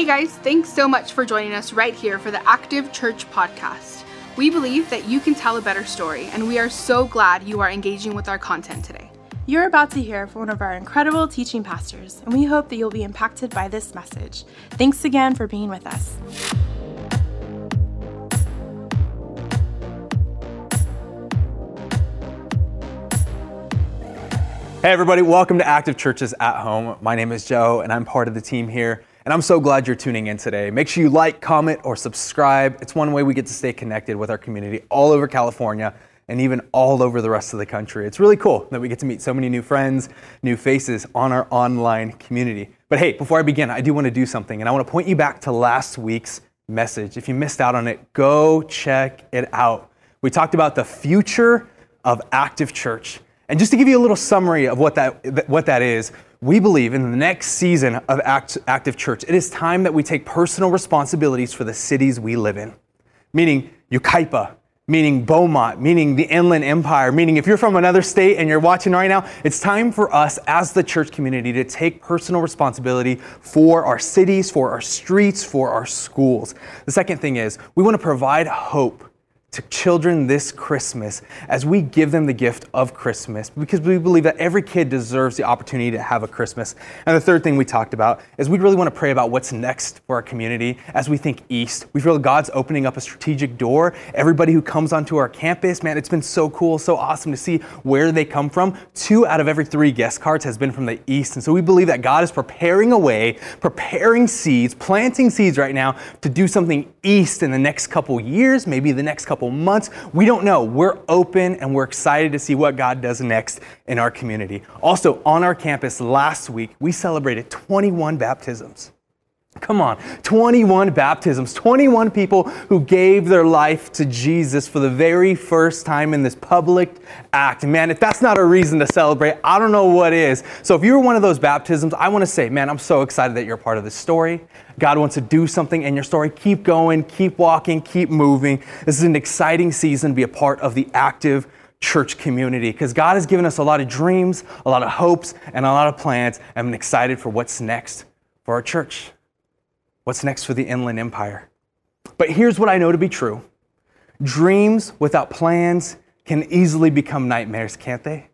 Hey guys, thanks so much for joining us right here for the Active Church podcast. We believe that you can tell a better story, and we are so glad you are engaging with our content today. You're about to hear from one of our incredible teaching pastors, and we hope that you'll be impacted by this message. Thanks again for being with us. Hey, everybody, welcome to Active Churches at Home. My name is Joe, and I'm part of the team here. And I'm so glad you're tuning in today. Make sure you like, comment, or subscribe. It's one way we get to stay connected with our community all over California and even all over the rest of the country. It's really cool that we get to meet so many new friends, new faces on our online community. But hey, before I begin, I do want to do something, and I want to point you back to last week's message. If you missed out on it, go check it out. We talked about the future of Active Church. And just to give you a little summary of what that, what that is, we believe in the next season of Act, Active Church, it is time that we take personal responsibilities for the cities we live in. Meaning Yucaipa, meaning Beaumont, meaning the Inland Empire, meaning if you're from another state and you're watching right now, it's time for us as the church community to take personal responsibility for our cities, for our streets, for our schools. The second thing is we want to provide hope to children this Christmas as we give them the gift of Christmas because we believe that every kid deserves the opportunity to have a Christmas. And the third thing we talked about is we really want to pray about what's next for our community as we think east. We feel God's opening up a strategic door. Everybody who comes onto our campus, man, it's been so cool, so awesome to see where they come from. Two out of every three guest cards has been from the east. And so we believe that God is preparing a way, preparing seeds, planting seeds right now to do something east in the next couple years, maybe the next couple couple months. We don't know. We're open and we're excited to see what God does next in our community. Also, on our campus last week, we celebrated 21 baptisms. Come on, 21 baptisms, 21 people who gave their life to Jesus for the very first time in this public act. Man, if that's not a reason to celebrate, I don't know what is. So if you were one of those baptisms, I want to say, man, I'm so excited that you're a part of this story. God wants to do something in your story. Keep going, keep walking, keep moving. This is an exciting season to be a part of the active church community because God has given us a lot of dreams, a lot of hopes, and a lot of plans. I'm excited for what's next for our church. What's next for the Inland Empire? But here's what I know to be true dreams without plans can easily become nightmares, can't they?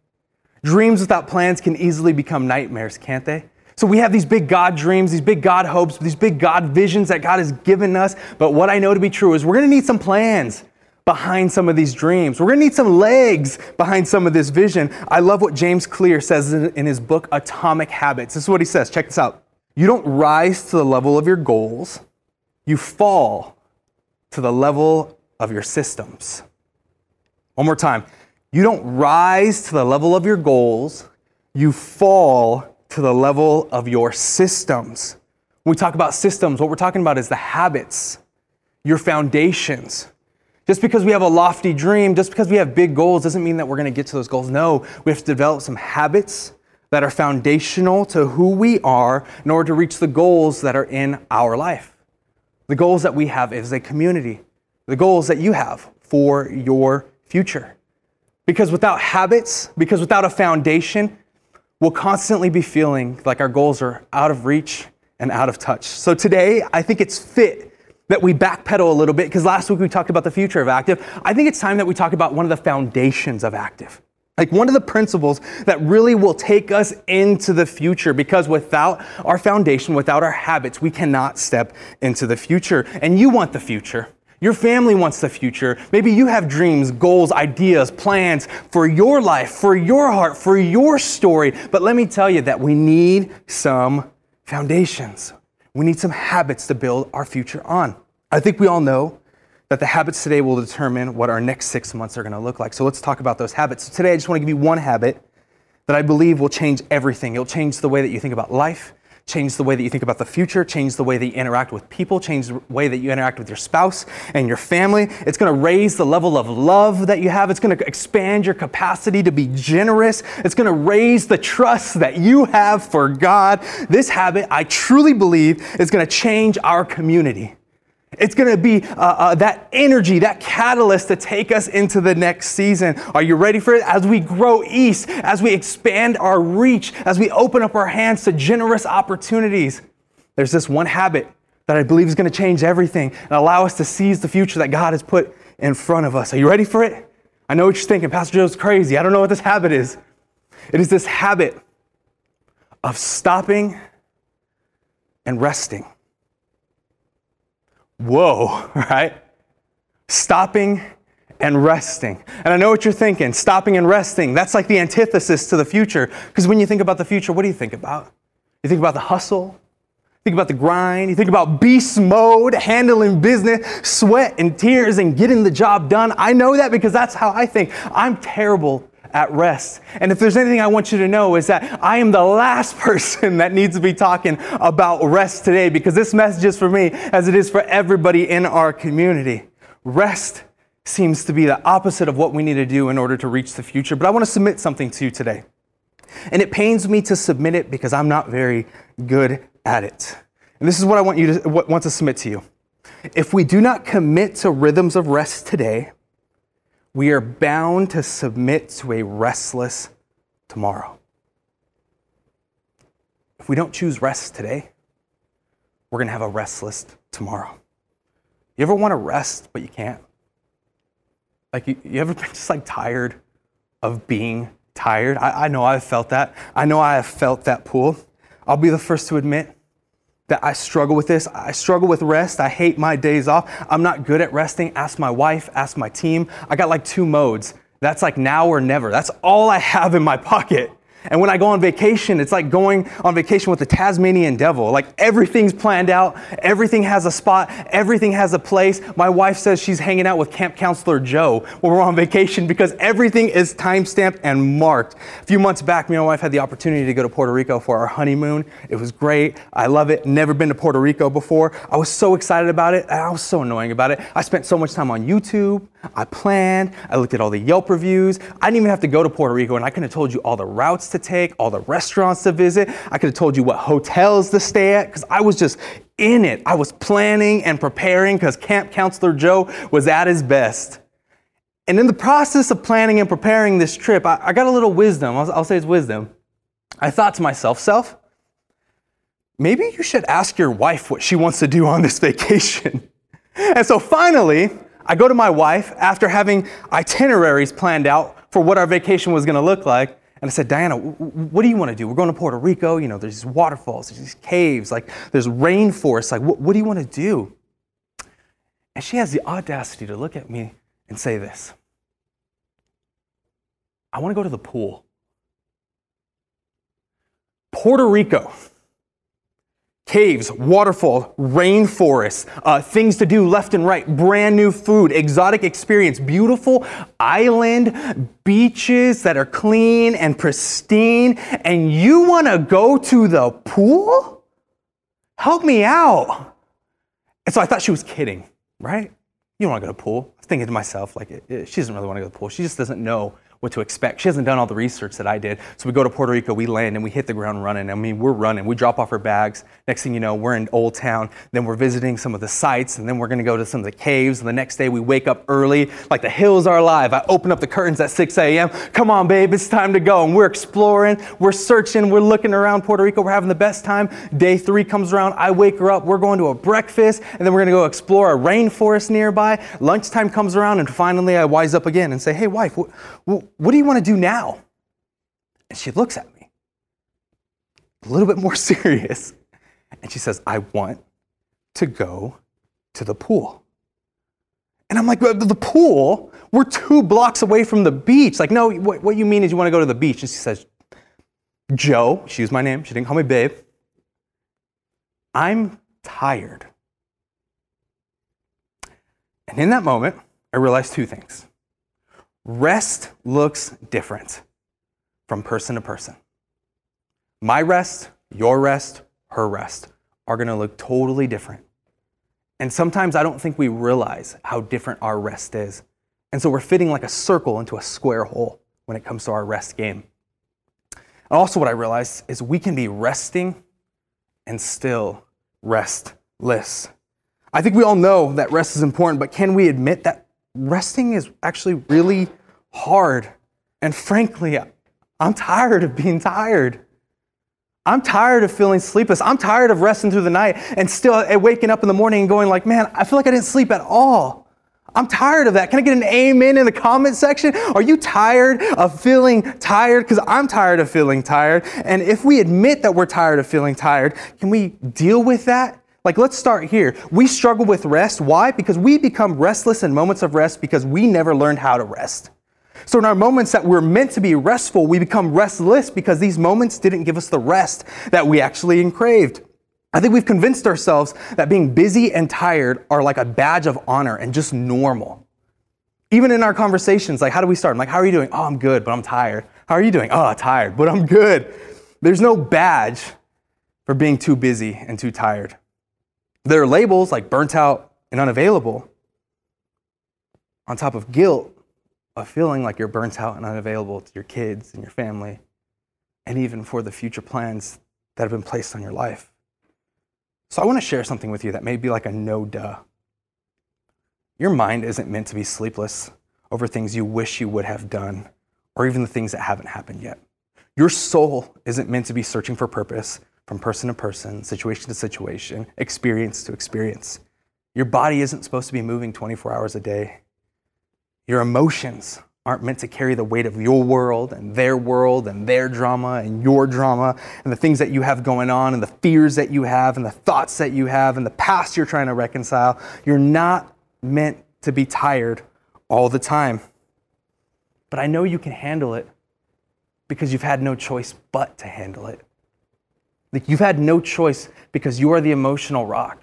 Dreams without plans can easily become nightmares, can't they? So we have these big God dreams, these big God hopes, these big God visions that God has given us. But what I know to be true is we're going to need some plans behind some of these dreams. We're going to need some legs behind some of this vision. I love what James Clear says in his book, Atomic Habits. This is what he says. Check this out. You don't rise to the level of your goals, you fall to the level of your systems. One more time. You don't rise to the level of your goals, you fall to the level of your systems. When we talk about systems, what we're talking about is the habits, your foundations. Just because we have a lofty dream, just because we have big goals, doesn't mean that we're going to get to those goals. No, we have to develop some habits that are foundational to who we are in order to reach the goals that are in our life. The goals that we have as a community, the goals that you have for your future. Because without habits, because without a foundation, we'll constantly be feeling like our goals are out of reach and out of touch. So today, I think it's fit that we backpedal a little bit because last week we talked about the future of active. I think it's time that we talk about one of the foundations of active. Like one of the principles that really will take us into the future because without our foundation, without our habits, we cannot step into the future. And you want the future. Your family wants the future. Maybe you have dreams, goals, ideas, plans for your life, for your heart, for your story. But let me tell you that we need some foundations. We need some habits to build our future on. I think we all know that the habits today will determine what our next six months are going to look like. So let's talk about those habits. So today, I just want to give you one habit that I believe will change everything. It'll change the way that you think about life, change the way that you think about the future, change the way that you interact with people, change the way that you interact with your spouse and your family. It's going to raise the level of love that you have. It's going to expand your capacity to be generous. It's going to raise the trust that you have for God. This habit, I truly believe, is going to change our community. It's going to be uh, uh, that energy, that catalyst to take us into the next season. Are you ready for it? As we grow east, as we expand our reach, as we open up our hands to generous opportunities, there's this one habit that I believe is going to change everything and allow us to seize the future that God has put in front of us. Are you ready for it? I know what you're thinking. Pastor Joe's crazy. I don't know what this habit is. It is this habit of stopping and resting. Whoa, right? Stopping and resting. And I know what you're thinking stopping and resting. That's like the antithesis to the future. Because when you think about the future, what do you think about? You think about the hustle, think about the grind, you think about beast mode, handling business, sweat and tears, and getting the job done. I know that because that's how I think. I'm terrible at rest. And if there's anything I want you to know is that I am the last person that needs to be talking about rest today because this message is for me as it is for everybody in our community. Rest seems to be the opposite of what we need to do in order to reach the future. But I want to submit something to you today. And it pains me to submit it because I'm not very good at it. And this is what I want you to want to submit to you. If we do not commit to rhythms of rest today, we are bound to submit to a restless tomorrow. If we don't choose rest today, we're going to have a restless tomorrow. You ever want to rest, but you can't? Like, you, you ever been just like tired of being tired? I, I know I've felt that. I know I have felt that pull. I'll be the first to admit that I struggle with this. I struggle with rest. I hate my days off. I'm not good at resting. Ask my wife, ask my team. I got like two modes. That's like now or never. That's all I have in my pocket. And when I go on vacation, it's like going on vacation with the Tasmanian devil. Like everything's planned out, everything has a spot, everything has a place. My wife says she's hanging out with camp counselor Joe when we're on vacation because everything is timestamped and marked. A few months back, me and my wife had the opportunity to go to Puerto Rico for our honeymoon. It was great. I love it. Never been to Puerto Rico before. I was so excited about it. I was so annoying about it. I spent so much time on YouTube. I planned. I looked at all the Yelp reviews. I didn't even have to go to Puerto Rico, and I could have told you all the routes to take, all the restaurants to visit. I could have told you what hotels to stay at because I was just in it. I was planning and preparing because Camp Counselor Joe was at his best. And in the process of planning and preparing this trip, I, I got a little wisdom. I'll, I'll say it's wisdom. I thought to myself, self, maybe you should ask your wife what she wants to do on this vacation. And so finally, I go to my wife after having itineraries planned out for what our vacation was going to look like. And I said, Diana, what do you want to do? We're going to Puerto Rico. You know, there's these waterfalls, there's these caves, like there's rainforests. Like, what, what do you want to do? And she has the audacity to look at me and say this I want to go to the pool. Puerto Rico caves, waterfall, rainforests, uh, things to do left and right, brand new food, exotic experience, beautiful island, beaches that are clean and pristine, and you want to go to the pool? Help me out. And so I thought she was kidding, right? You don't want to go to the pool. I was thinking to myself, like, it, she doesn't really want to go to the pool. She just doesn't know what to expect. She hasn't done all the research that I did. So we go to Puerto Rico, we land, and we hit the ground running. I mean, we're running. We drop off our bags. Next thing you know, we're in Old Town. Then we're visiting some of the sites, and then we're going to go to some of the caves. And the next day, we wake up early, like the hills are alive. I open up the curtains at 6 a.m. Come on, babe, it's time to go. And we're exploring, we're searching, we're looking around Puerto Rico. We're having the best time. Day three comes around. I wake her up. We're going to a breakfast, and then we're going to go explore a rainforest nearby. Lunchtime comes around, and finally, I wise up again and say, Hey, wife, what, what do you want to do now? And she looks at me, a little bit more serious, and she says, I want to go to the pool. And I'm like, the pool? We're two blocks away from the beach. Like, no, what, what you mean is you want to go to the beach. And she says, Joe, she used my name, she didn't call me babe. I'm tired. And in that moment, I realized two things. Rest looks different from person to person. My rest, your rest, her rest are going to look totally different. And sometimes I don't think we realize how different our rest is. And so we're fitting like a circle into a square hole when it comes to our rest game. And also, what I realized is we can be resting and still restless. I think we all know that rest is important, but can we admit that resting is actually really hard. And frankly, I'm tired of being tired. I'm tired of feeling sleepless. I'm tired of resting through the night and still uh, waking up in the morning and going like, man, I feel like I didn't sleep at all. I'm tired of that. Can I get an amen in the comment section? Are you tired of feeling tired? Because I'm tired of feeling tired. And if we admit that we're tired of feeling tired, can we deal with that? Like, let's start here. We struggle with rest. Why? Because we become restless in moments of rest because we never learned how to rest. So, in our moments that we're meant to be restful, we become restless because these moments didn't give us the rest that we actually craved. I think we've convinced ourselves that being busy and tired are like a badge of honor and just normal. Even in our conversations, like, how do we start? I'm like, how are you doing? Oh, I'm good, but I'm tired. How are you doing? Oh, tired, but I'm good. There's no badge for being too busy and too tired. There are labels like burnt out and unavailable on top of guilt of feeling like you're burnt out and unavailable to your kids and your family, and even for the future plans that have been placed on your life. So, I want to share something with you that may be like a no duh. Your mind isn't meant to be sleepless over things you wish you would have done, or even the things that haven't happened yet. Your soul isn't meant to be searching for purpose from person to person, situation to situation, experience to experience. Your body isn't supposed to be moving 24 hours a day. Your emotions aren't meant to carry the weight of your world and their world and their drama and your drama and the things that you have going on and the fears that you have and the thoughts that you have and the past you're trying to reconcile. You're not meant to be tired all the time. But I know you can handle it because you've had no choice but to handle it. Like you've had no choice because you are the emotional rock.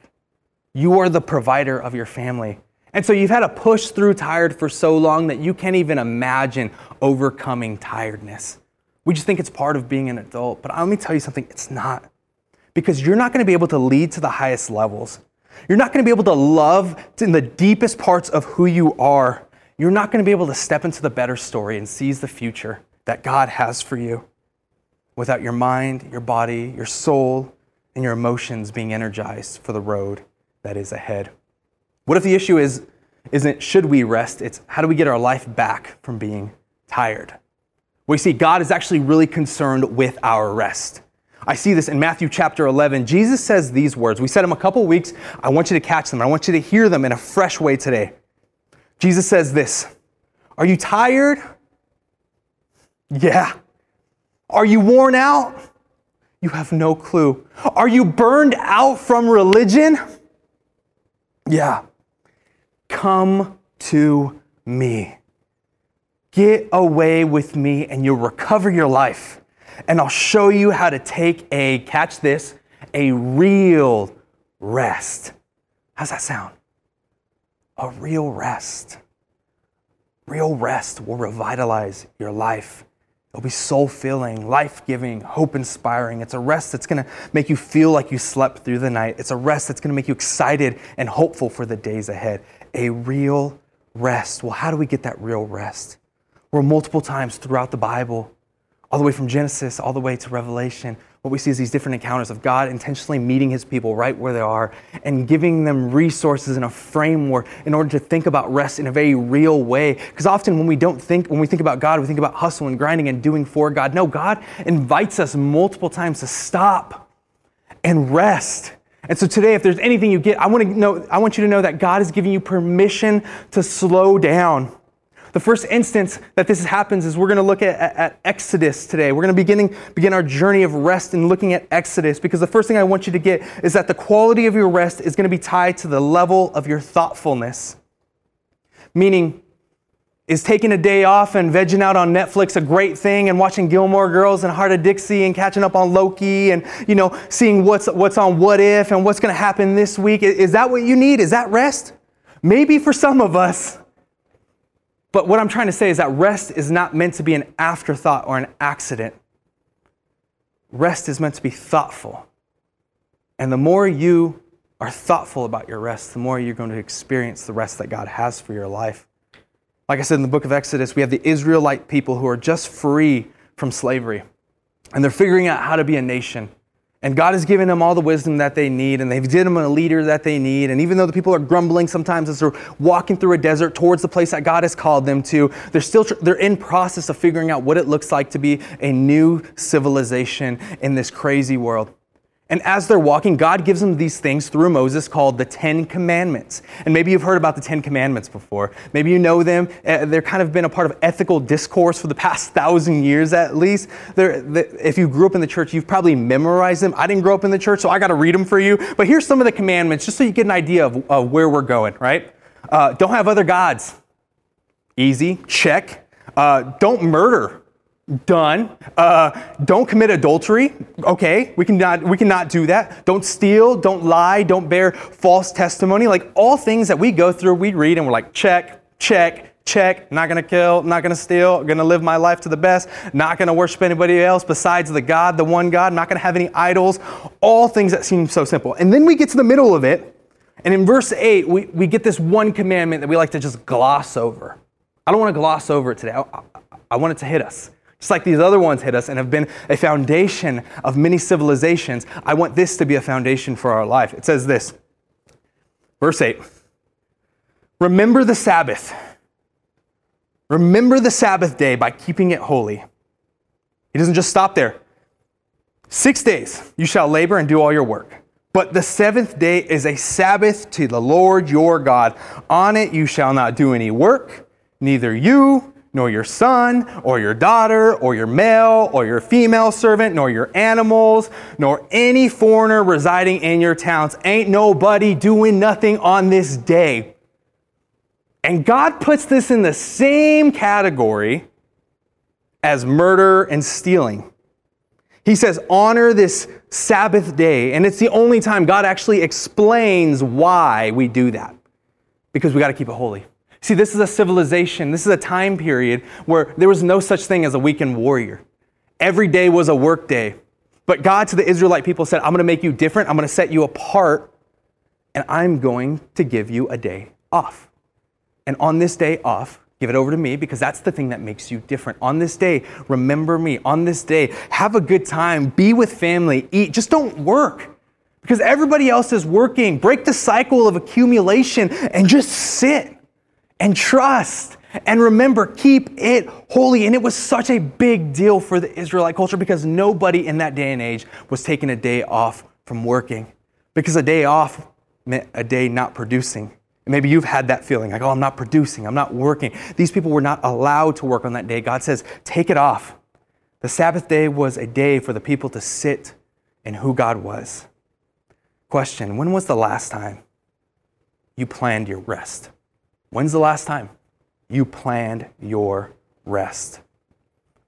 You are the provider of your family. And so you've had to push through tired for so long that you can't even imagine overcoming tiredness. We just think it's part of being an adult. But let me tell you something it's not. Because you're not going to be able to lead to the highest levels. You're not going to be able to love in the deepest parts of who you are. You're not going to be able to step into the better story and seize the future that God has for you without your mind, your body, your soul, and your emotions being energized for the road that is ahead. What if the issue is, isn't should we rest? It's how do we get our life back from being tired? We see God is actually really concerned with our rest. I see this in Matthew chapter 11. Jesus says these words. We said them a couple weeks. I want you to catch them. I want you to hear them in a fresh way today. Jesus says this Are you tired? Yeah. Are you worn out? You have no clue. Are you burned out from religion? Yeah. Come to me. Get away with me and you'll recover your life. And I'll show you how to take a, catch this, a real rest. How's that sound? A real rest. Real rest will revitalize your life. It'll be soul filling, life giving, hope inspiring. It's a rest that's gonna make you feel like you slept through the night. It's a rest that's gonna make you excited and hopeful for the days ahead a real rest. Well, how do we get that real rest? Well, multiple times throughout the Bible, all the way from Genesis all the way to Revelation, what we see is these different encounters of God intentionally meeting his people right where they are and giving them resources and a framework in order to think about rest in a very real way. Because often when we don't think, when we think about God, we think about hustle and grinding and doing for God. No, God invites us multiple times to stop and rest and so today, if there's anything you get, I want, to know, I want you to know that God is giving you permission to slow down. The first instance that this happens is we're going to look at, at, at Exodus today. We're going to beginning, begin our journey of rest and looking at Exodus because the first thing I want you to get is that the quality of your rest is going to be tied to the level of your thoughtfulness. Meaning, is taking a day off and vegging out on Netflix a great thing and watching Gilmore Girls and Hart of Dixie and catching up on Loki and you know seeing what's what's on What If and what's going to happen this week is that what you need? Is that rest? Maybe for some of us. But what I'm trying to say is that rest is not meant to be an afterthought or an accident. Rest is meant to be thoughtful. And the more you are thoughtful about your rest, the more you're going to experience the rest that God has for your life. Like I said in the book of Exodus, we have the Israelite people who are just free from slavery. And they're figuring out how to be a nation. And God has given them all the wisdom that they need, and they've given them a leader that they need. And even though the people are grumbling sometimes as they're walking through a desert towards the place that God has called them to, they're still they're in process of figuring out what it looks like to be a new civilization in this crazy world. And as they're walking, God gives them these things through Moses called the Ten Commandments. And maybe you've heard about the Ten Commandments before. Maybe you know them. Uh, they're kind of been a part of ethical discourse for the past thousand years at least. They're, if you grew up in the church, you've probably memorized them. I didn't grow up in the church, so I got to read them for you. But here's some of the commandments just so you get an idea of, of where we're going, right? Uh, don't have other gods. Easy, check. Uh, don't murder Done. Uh, don't commit adultery. Okay, we cannot we cannot do that. Don't steal. Don't lie. Don't bear false testimony. Like all things that we go through, we read and we're like, check, check, check. Not gonna kill. Not gonna steal. Gonna live my life to the best. Not gonna worship anybody else besides the God, the one God. Not gonna have any idols. All things that seem so simple. And then we get to the middle of it, and in verse eight, we, we get this one commandment that we like to just gloss over. I don't want to gloss over it today. I, I, I want it to hit us. Just like these other ones hit us and have been a foundation of many civilizations, I want this to be a foundation for our life. It says this, verse 8 Remember the Sabbath. Remember the Sabbath day by keeping it holy. He doesn't just stop there. Six days you shall labor and do all your work. But the seventh day is a Sabbath to the Lord your God. On it you shall not do any work, neither you nor your son or your daughter or your male or your female servant, nor your animals, nor any foreigner residing in your towns. Ain't nobody doing nothing on this day. And God puts this in the same category as murder and stealing. He says, honor this Sabbath day. And it's the only time God actually explains why we do that. Because we got to keep it holy. See, this is a civilization, this is a time period where there was no such thing as a weekend warrior. Every day was a work day. But God to the Israelite people said, I'm going to make you different, I'm going to set you apart, and I'm going to give you a day off. And on this day off, give it over to me because that's the thing that makes you different. On this day, remember me. On this day, have a good time, be with family, eat. Just don't work because everybody else is working. Break the cycle of accumulation and just sit and trust. And remember, keep it holy. And it was such a big deal for the Israelite culture because nobody in that day and age was taking a day off from working. Because a day off meant a day not producing. Maybe you've had that feeling like, oh, I'm not producing, I'm not working. These people were not allowed to work on that day. God says, take it off. The Sabbath day was a day for the people to sit in who God was. Question When was the last time you planned your rest? When's the last time you planned your rest?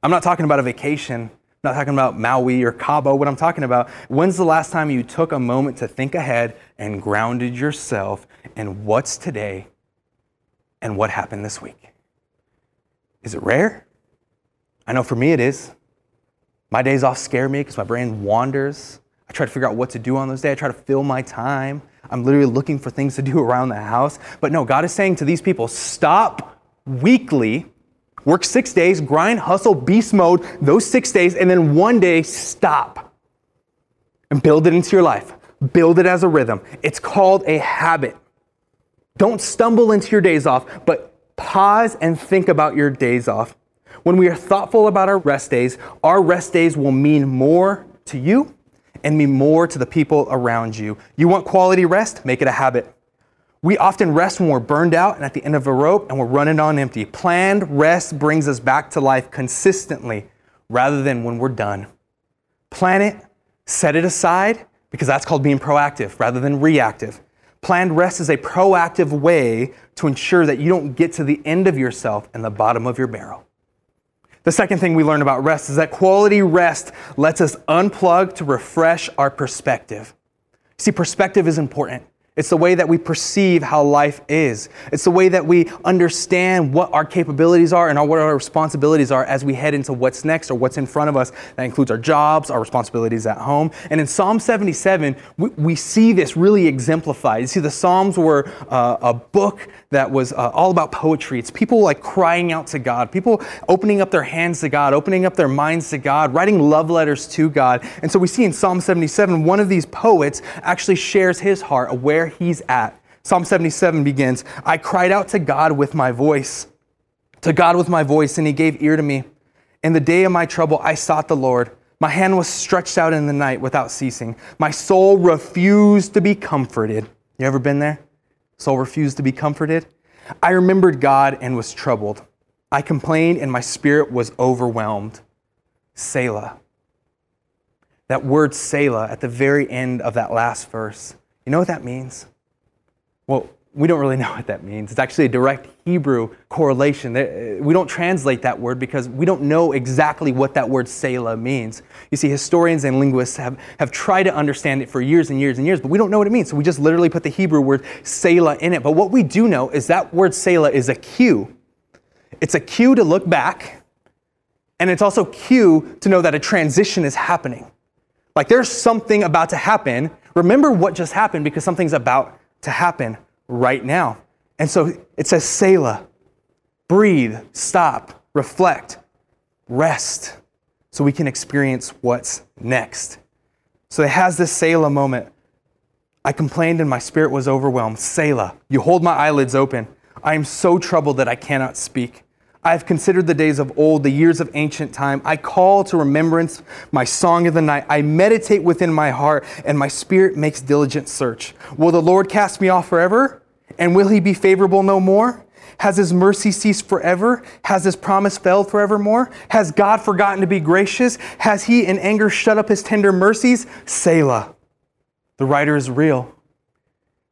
I'm not talking about a vacation. I'm not talking about Maui or Cabo. What I'm talking about, when's the last time you took a moment to think ahead and grounded yourself in what's today and what happened this week? Is it rare? I know for me it is. My days off scare me because my brain wanders. I try to figure out what to do on those days. I try to fill my time. I'm literally looking for things to do around the house. But no, God is saying to these people, stop weekly, work six days, grind, hustle, beast mode, those six days, and then one day stop and build it into your life. Build it as a rhythm. It's called a habit. Don't stumble into your days off, but pause and think about your days off. When we are thoughtful about our rest days, our rest days will mean more to you and mean more to the people around you. You want quality rest? Make it a habit. We often rest when we're burned out and at the end of a rope and we're running on empty. Planned rest brings us back to life consistently rather than when we're done. Plan it, set it aside, because that's called being proactive rather than reactive. Planned rest is a proactive way to ensure that you don't get to the end of yourself and the bottom of your barrel. The second thing we learn about rest is that quality rest lets us unplug to refresh our perspective. See, perspective is important. It's the way that we perceive how life is. It's the way that we understand what our capabilities are and what our responsibilities are as we head into what's next or what's in front of us. That includes our jobs, our responsibilities at home. And in Psalm 77, we, we see this really exemplified. You see, the Psalms were uh, a book that was uh, all about poetry. It's people like crying out to God, people opening up their hands to God, opening up their minds to God, writing love letters to God. And so we see in Psalm 77, one of these poets actually shares his heart where he's at. Psalm 77 begins I cried out to God with my voice, to God with my voice, and he gave ear to me. In the day of my trouble, I sought the Lord. My hand was stretched out in the night without ceasing. My soul refused to be comforted. You ever been there? Soul refused to be comforted. I remembered God and was troubled. I complained and my spirit was overwhelmed. Selah. That word Selah at the very end of that last verse, you know what that means? Well, we don't really know what that means. It's actually a direct Hebrew correlation. Uh, we don't translate that word because we don't know exactly what that word Selah means. You see, historians and linguists have, have tried to understand it for years and years and years, but we don't know what it means. So we just literally put the Hebrew word Selah in it. But what we do know is that word Selah is a cue. It's a cue to look back, and it's also cue to know that a transition is happening. Like there's something about to happen. Remember what just happened because something's about to happen right now. And so it says Selah, breathe, stop, reflect, rest, so we can experience what's next. So it has this Selah moment. I complained and my spirit was overwhelmed. Selah, you hold my eyelids open. I am so troubled that I cannot speak. I have considered the days of old, the years of ancient time. I call to remembrance my song of the night. I meditate within my heart, and my spirit makes diligent search. Will the Lord cast me off forever? And will he be favorable no more? Has his mercy ceased forever? Has his promise failed forevermore? Has God forgotten to be gracious? Has he in anger shut up his tender mercies? Selah. The writer is real.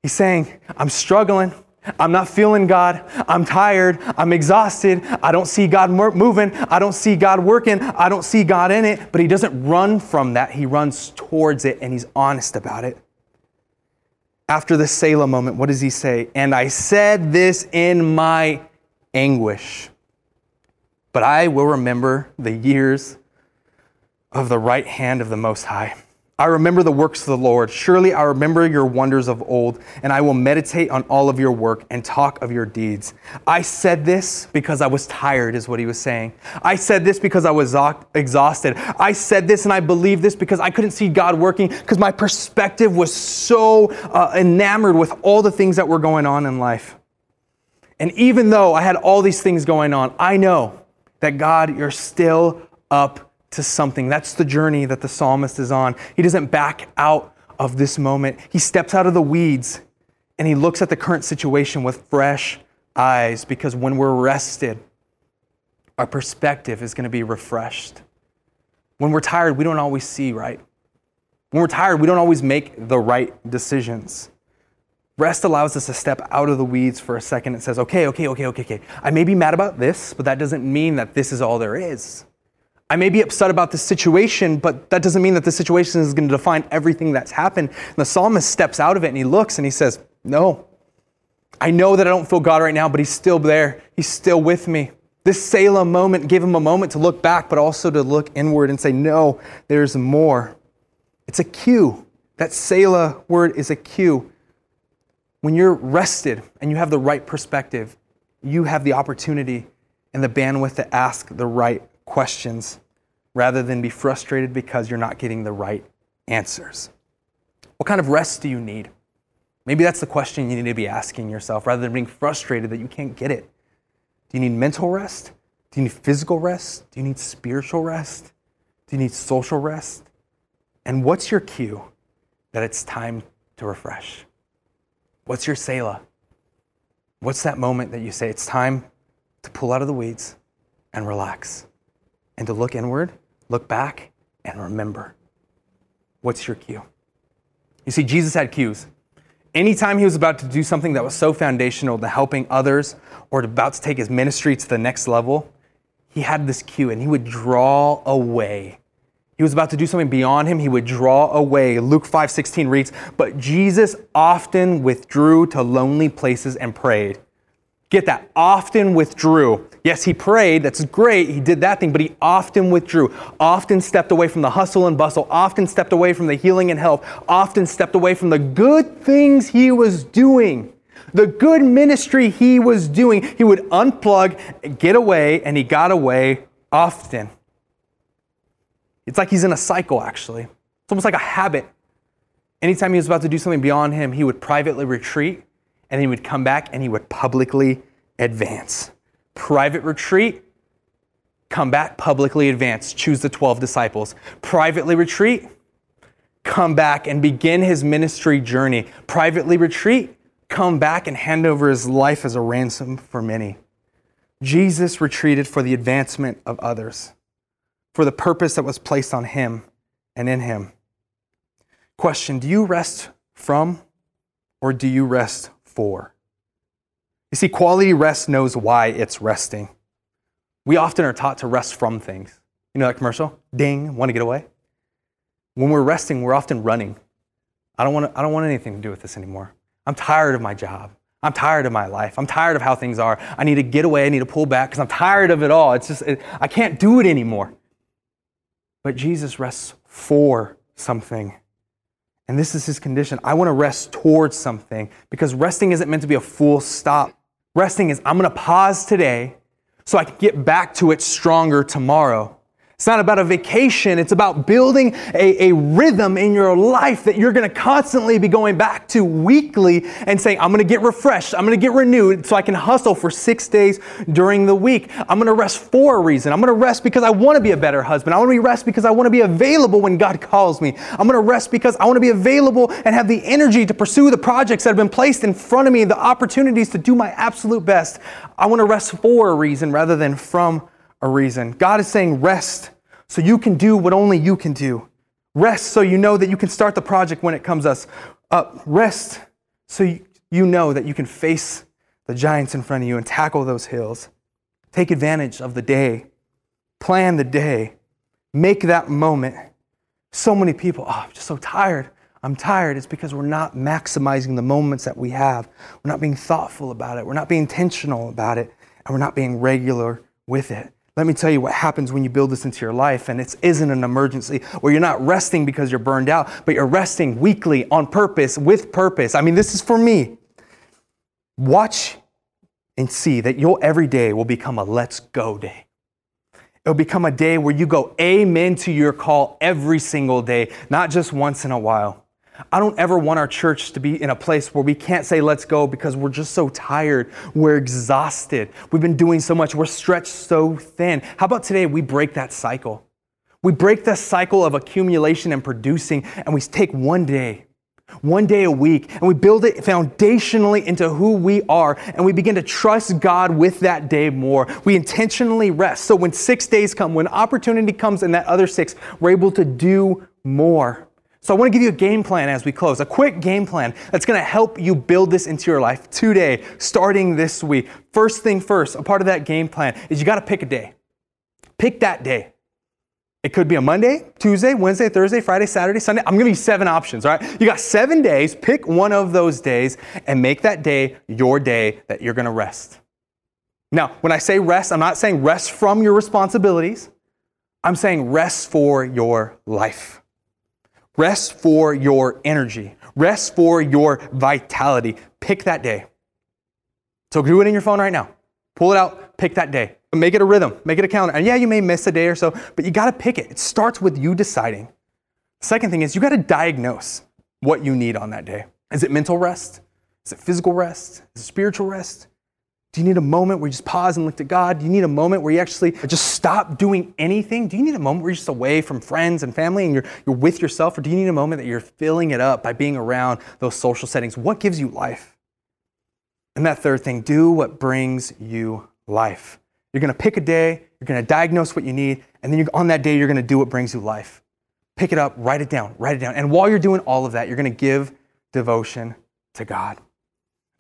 He's saying, I'm struggling. I'm not feeling God. I'm tired. I'm exhausted. I don't see God moving. I don't see God working. I don't see God in it. But he doesn't run from that. He runs towards it and he's honest about it. After the Selah moment, what does he say? And I said this in my anguish. But I will remember the years of the right hand of the Most High. I remember the works of the Lord. Surely I remember your wonders of old, and I will meditate on all of your work and talk of your deeds. I said this because I was tired, is what he was saying. I said this because I was exhausted. I said this and I believe this because I couldn't see God working, because my perspective was so uh, enamored with all the things that were going on in life. And even though I had all these things going on, I know that God, you're still up to something. That's the journey that the psalmist is on. He doesn't back out of this moment. He steps out of the weeds and he looks at the current situation with fresh eyes because when we're rested, our perspective is going to be refreshed. When we're tired, we don't always see right. When we're tired, we don't always make the right decisions. Rest allows us to step out of the weeds for a second and says, okay, okay, okay, okay, okay. I may be mad about this, but that doesn't mean that this is all there is. I may be upset about the situation, but that doesn't mean that the situation is going to define everything that's happened. And the psalmist steps out of it and he looks and he says, No, I know that I don't feel God right now, but He's still there. He's still with me. This Selah moment gave him a moment to look back, but also to look inward and say, No, there's more. It's a cue. That Selah word is a cue. When you're rested and you have the right perspective, you have the opportunity and the bandwidth to ask the right questions rather than be frustrated because you're not getting the right answers. What kind of rest do you need? Maybe that's the question you need to be asking yourself rather than being frustrated that you can't get it. Do you need mental rest? Do you need physical rest? Do you need spiritual rest? Do you need social rest? And what's your cue that it's time to refresh? What's your Selah? What's that moment that you say it's time to pull out of the weeds and relax and to look inward look back, and remember. What's your cue? You see, Jesus had cues. Anytime he was about to do something that was so foundational to helping others or about to take his ministry to the next level, he had this cue and he would draw away. He was about to do something beyond him, he would draw away. Luke 5:16 reads, "But Jesus often withdrew to lonely places and prayed." Get that, often withdrew. Yes, he prayed, that's great, he did that thing, but he often withdrew, often stepped away from the hustle and bustle, often stepped away from the healing and health, often stepped away from the good things he was doing the good ministry he was doing, he would unplug, get away, and he got away often. It's like he's in a cycle, actually. It's almost like a habit. Anytime he was about to do something beyond him, he would privately retreat, and he would come back and he would publicly advance. Private retreat, come back, publicly advance. Choose the 12 disciples. Privately retreat, come back and begin his ministry journey. Privately retreat, come back and hand over his life as a ransom for many. Jesus retreated for the advancement of others, for the purpose that was placed on him and in him. Question Do you rest from or do you rest for? You see, quality rest knows why it's resting. We often are taught to rest from things. You know that commercial? Ding, want to get away? When we're resting, we're often running. I don't want, to, I don't want anything to do with this anymore. I'm tired of my job. I'm tired of my life. I'm tired of how things are. I need to get away. I need to pull back because I'm tired of it all. It's just, it, I can't do it anymore. But Jesus rests for something. And this is his condition. I want to rest towards something because resting isn't meant to be a full stop. Resting is, I'm going to pause today so I can get back to it stronger tomorrow. It's not about a vacation. It's about building a, a rhythm in your life that you're going to constantly be going back to weekly and saying, I'm going to get refreshed. I'm going to get renewed so I can hustle for six days during the week. I'm going to rest for a reason. I'm going to rest because I want to be a better husband. I want to rest because I want to be available when God calls me. I'm going to rest because I want to be available and have the energy to pursue the projects that have been placed in front of me, the opportunities to do my absolute best. I want to rest for a reason rather than from a reason. God is saying, rest so you can do what only you can do. Rest so you know that you can start the project when it comes up. Uh, rest so you know that you can face the giants in front of you and tackle those hills. Take advantage of the day. Plan the day. Make that moment. So many people, oh, I'm just so tired. I'm tired. It's because we're not maximizing the moments that we have. We're not being thoughtful about it. We're not being intentional about it. And we're not being regular with it. Let me tell you what happens when you build this into your life, and it isn't an emergency where you're not resting because you're burned out, but you're resting weekly on purpose, with purpose. I mean, this is for me. Watch and see that your every day will become a let's go day. It'll become a day where you go amen to your call every single day, not just once in a while. I don't ever want our church to be in a place where we can't say let's go because we're just so tired. We're exhausted. We've been doing so much. We're stretched so thin. How about today we break that cycle? We break the cycle of accumulation and producing and we take one day, one day a week, and we build it foundationally into who we are and we begin to trust God with that day more. We intentionally rest. So when six days come, when opportunity comes in that other six, we're able to do more. So I want to give you a game plan as we close, a quick game plan that's going to help you build this into your life today, starting this week. First thing first, a part of that game plan is you got to pick a day. Pick that day. It could be a Monday, Tuesday, Wednesday, Thursday, Friday, Saturday, Sunday. I'm gonna give you seven options, all right? You got seven days. Pick one of those days and make that day your day that you're gonna rest. Now, when I say rest, I'm not saying rest from your responsibilities. I'm saying rest for your life. Rest for your energy. Rest for your vitality. Pick that day. So do it in your phone right now. Pull it out, pick that day. Make it a rhythm, make it a calendar. And yeah, you may miss a day or so, but you got to pick it. It starts with you deciding. Second thing is you got to diagnose what you need on that day. Is it mental rest? Is it physical rest? Is it spiritual rest? Do you need a moment where you just pause and look to God? Do you need a moment where you actually just stop doing anything? Do you need a moment where you're just away from friends and family and you're, you're with yourself? Or do you need a moment that you're filling it up by being around those social settings? What gives you life? And that third thing, do what brings you life. You're to pick a day, you're to diagnose what you need, and then on that day, you're to do what brings you life. Pick it up, write it down, write it down. And while you're doing all of that, you're to give devotion to God.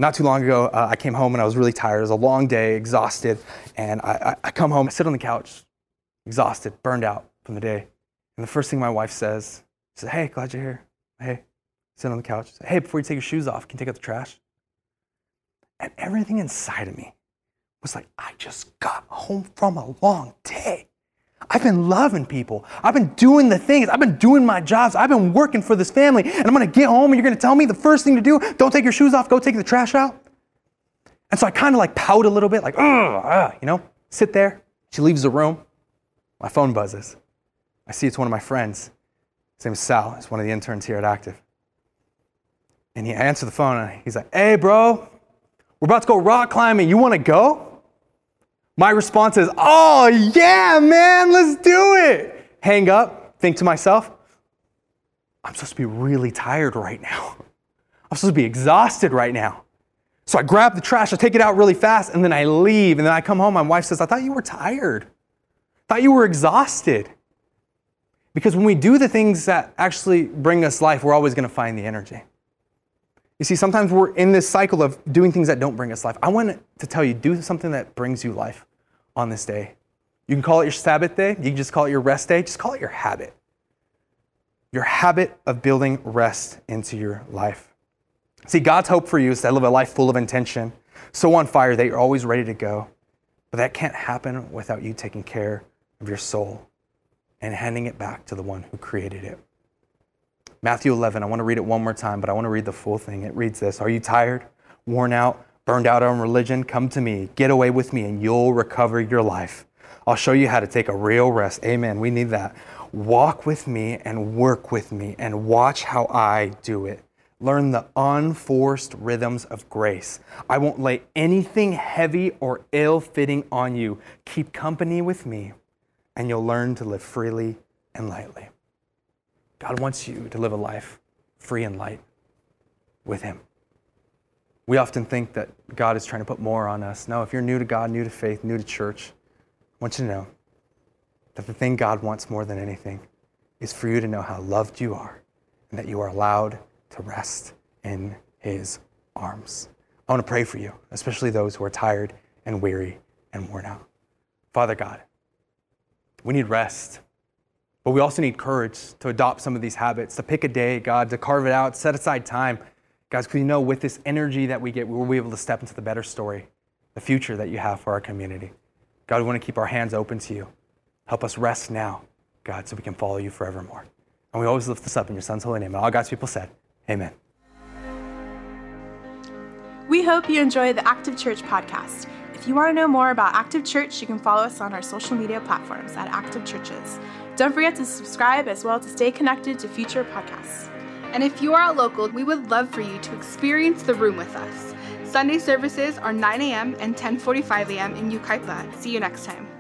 Not too long ago, uh, I came home and I was really tired. It was a long day, exhausted. And I, I, I come home, I sit on the couch, exhausted, burned out from the day. And the first thing my wife says, she says, Hey, glad you're here. Hey, sit on the couch. Hey, before you take your shoes off, can you take out the trash? And everything inside of me was like, I just got home from a long day. I've been loving people. I've been doing the things. I've been doing my jobs. I've been working for this family. And I'm going to get home and you're going to tell me the first thing to do, don't take your shoes off, go take the trash out. And so I kind of like pout a little bit, like, oh, you know, sit there. She leaves the room. My phone buzzes. I see it's one of my friends. His name is Sal. He's one of the interns here at Active. And he answers the phone and he's like, hey, bro, we're about to go rock climbing. You want to go? My response is, oh, yeah, man, let's do it. Hang up, think to myself, I'm supposed to be really tired right now. I'm supposed to be exhausted right now. So I grab the trash, I take it out really fast, and then I leave. And then I come home. My wife says, I thought you were tired. I thought you were exhausted. Because when we do the things that actually bring us life, we're always going to find the energy. You see, sometimes we're in this cycle of doing things that don't bring us life. I want to tell you do something that brings you life on this day. You can call it your Sabbath day, you can just call it your rest day, just call it your habit. Your habit of building rest into your life. See, God's hope for you is to live a life full of intention, so on fire that you're always ready to go. But that can't happen without you taking care of your soul and handing it back to the one who created it. Matthew 11, I want to read it one more time, but I want to read the full thing. It reads this Are you tired, worn out, burned out on religion? Come to me, get away with me, and you'll recover your life. I'll show you how to take a real rest. Amen. We need that. Walk with me and work with me and watch how I do it. Learn the unforced rhythms of grace. I won't lay anything heavy or ill fitting on you. Keep company with me, and you'll learn to live freely and lightly. God wants you to live a life free and light with Him. We often think that God is trying to put more on us. No, if you're new to God, new to faith, new to church, I want you to know that the thing God wants more than anything is for you to know how loved you are and that you are allowed to rest in His arms. I want to pray for you, especially those who are tired and weary and worn out. Father God, we need rest. But we also need courage to adopt some of these habits, to pick a day, God, to carve it out, set aside time. Guys, because you know with this energy that we get, we'll be able to step into the better story, the future that you have for our community. God, we want to keep our hands open to you. Help us rest now, God, so we can follow you forevermore. And we always lift this up in your son's holy name. And all God's people said, Amen. We hope you enjoy the Active Church podcast. If you want to know more about Active Church, you can follow us on our social media platforms at Active Churches. Don't forget to subscribe as well to stay connected to future podcasts. And if you are a local, we would love for you to experience the room with us. Sunday services are 9 a.m. and 10:45 a.m. in Yucaipa. See you next time.